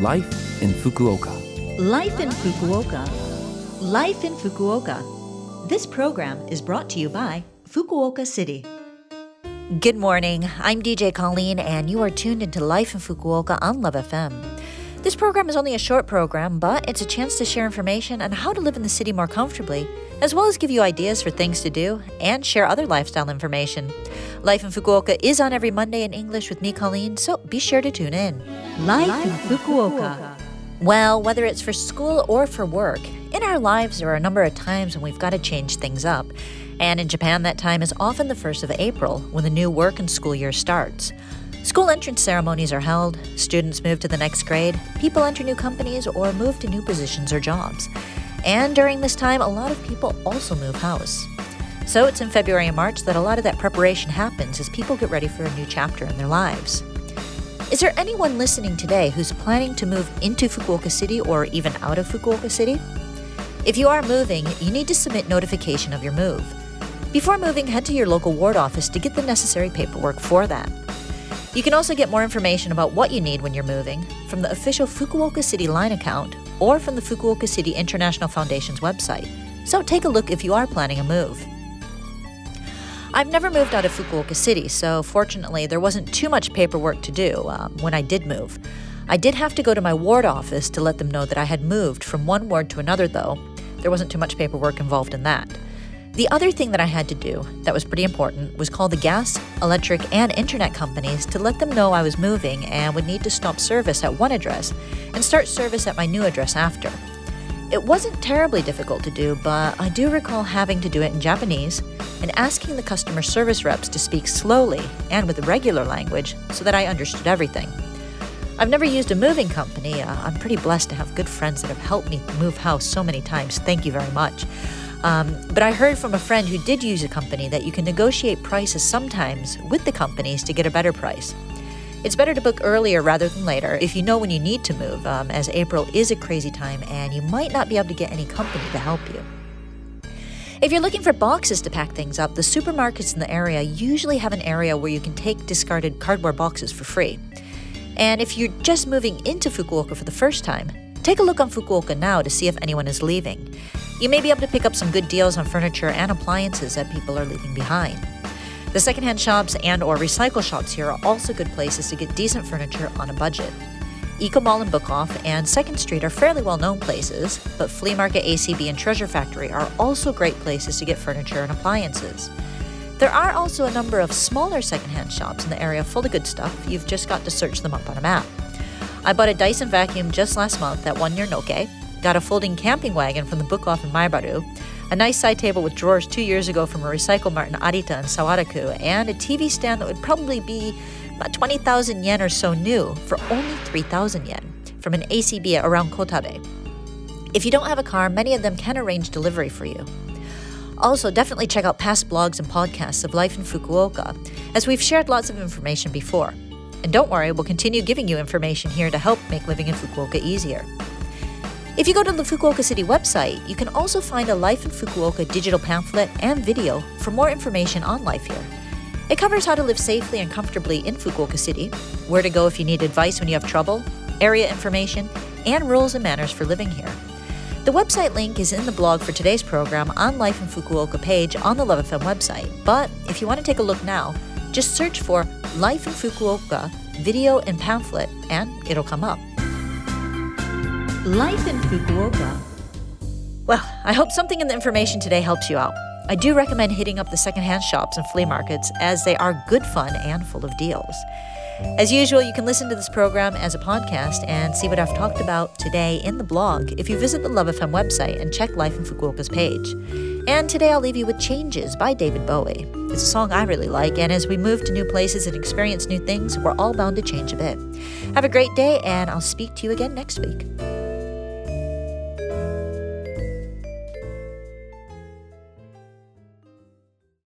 Life in Fukuoka. Life in Fukuoka. Life in Fukuoka. This program is brought to you by Fukuoka City. Good morning. I'm DJ Colleen, and you are tuned into Life in Fukuoka on Love FM. This program is only a short program, but it's a chance to share information on how to live in the city more comfortably, as well as give you ideas for things to do and share other lifestyle information. Life in Fukuoka is on every Monday in English with me, Colleen, so be sure to tune in. Life in Fukuoka. Well, whether it's for school or for work, in our lives there are a number of times when we've got to change things up. And in Japan, that time is often the 1st of April when the new work and school year starts. School entrance ceremonies are held, students move to the next grade, people enter new companies or move to new positions or jobs. And during this time, a lot of people also move house. So it's in February and March that a lot of that preparation happens as people get ready for a new chapter in their lives. Is there anyone listening today who's planning to move into Fukuoka City or even out of Fukuoka City? If you are moving, you need to submit notification of your move. Before moving, head to your local ward office to get the necessary paperwork for that. You can also get more information about what you need when you're moving from the official Fukuoka City Line account or from the Fukuoka City International Foundation's website. So take a look if you are planning a move. I've never moved out of Fukuoka City, so fortunately, there wasn't too much paperwork to do um, when I did move. I did have to go to my ward office to let them know that I had moved from one ward to another, though. There wasn't too much paperwork involved in that. The other thing that I had to do that was pretty important was call the gas, electric, and internet companies to let them know I was moving and would need to stop service at one address and start service at my new address after. It wasn't terribly difficult to do, but I do recall having to do it in Japanese and asking the customer service reps to speak slowly and with regular language so that I understood everything. I've never used a moving company. Uh, I'm pretty blessed to have good friends that have helped me move house so many times. Thank you very much. Um, but I heard from a friend who did use a company that you can negotiate prices sometimes with the companies to get a better price. It's better to book earlier rather than later if you know when you need to move, um, as April is a crazy time and you might not be able to get any company to help you. If you're looking for boxes to pack things up, the supermarkets in the area usually have an area where you can take discarded cardboard boxes for free. And if you're just moving into Fukuoka for the first time, take a look on Fukuoka now to see if anyone is leaving. You may be able to pick up some good deals on furniture and appliances that people are leaving behind. The secondhand shops and or recycle shops here are also good places to get decent furniture on a budget. Eco Mall and Bookoff and Second Street are fairly well known places, but Flea Market, ACB, and Treasure Factory are also great places to get furniture and appliances. There are also a number of smaller secondhand shops in the area full of good stuff. You've just got to search them up on a map. I bought a Dyson vacuum just last month at one near Noke, got a folding camping wagon from the Book Off in Maebaru, a nice side table with drawers two years ago from a recycle mart in Arita and Sawaraku, and a TV stand that would probably be about 20,000 yen or so new for only 3,000 yen from an ACB around Kotabe. If you don't have a car, many of them can arrange delivery for you. Also, definitely check out past blogs and podcasts of life in Fukuoka, as we've shared lots of information before. And don't worry, we'll continue giving you information here to help make living in Fukuoka easier. If you go to the Fukuoka City website, you can also find a Life in Fukuoka digital pamphlet and video for more information on life here. It covers how to live safely and comfortably in Fukuoka City, where to go if you need advice when you have trouble, area information, and rules and manners for living here. The website link is in the blog for today's program on Life in Fukuoka page on the Love FM website. But if you want to take a look now, just search for Life in Fukuoka video and pamphlet and it'll come up. Life in Fukuoka. Well, I hope something in the information today helps you out. I do recommend hitting up the secondhand shops and flea markets as they are good fun and full of deals. As usual, you can listen to this program as a podcast and see what I've talked about today in the blog if you visit the Love FM website and check Life in Fukuoka's page. And today I'll leave you with Changes by David Bowie. It's a song I really like, and as we move to new places and experience new things, we're all bound to change a bit. Have a great day, and I'll speak to you again next week.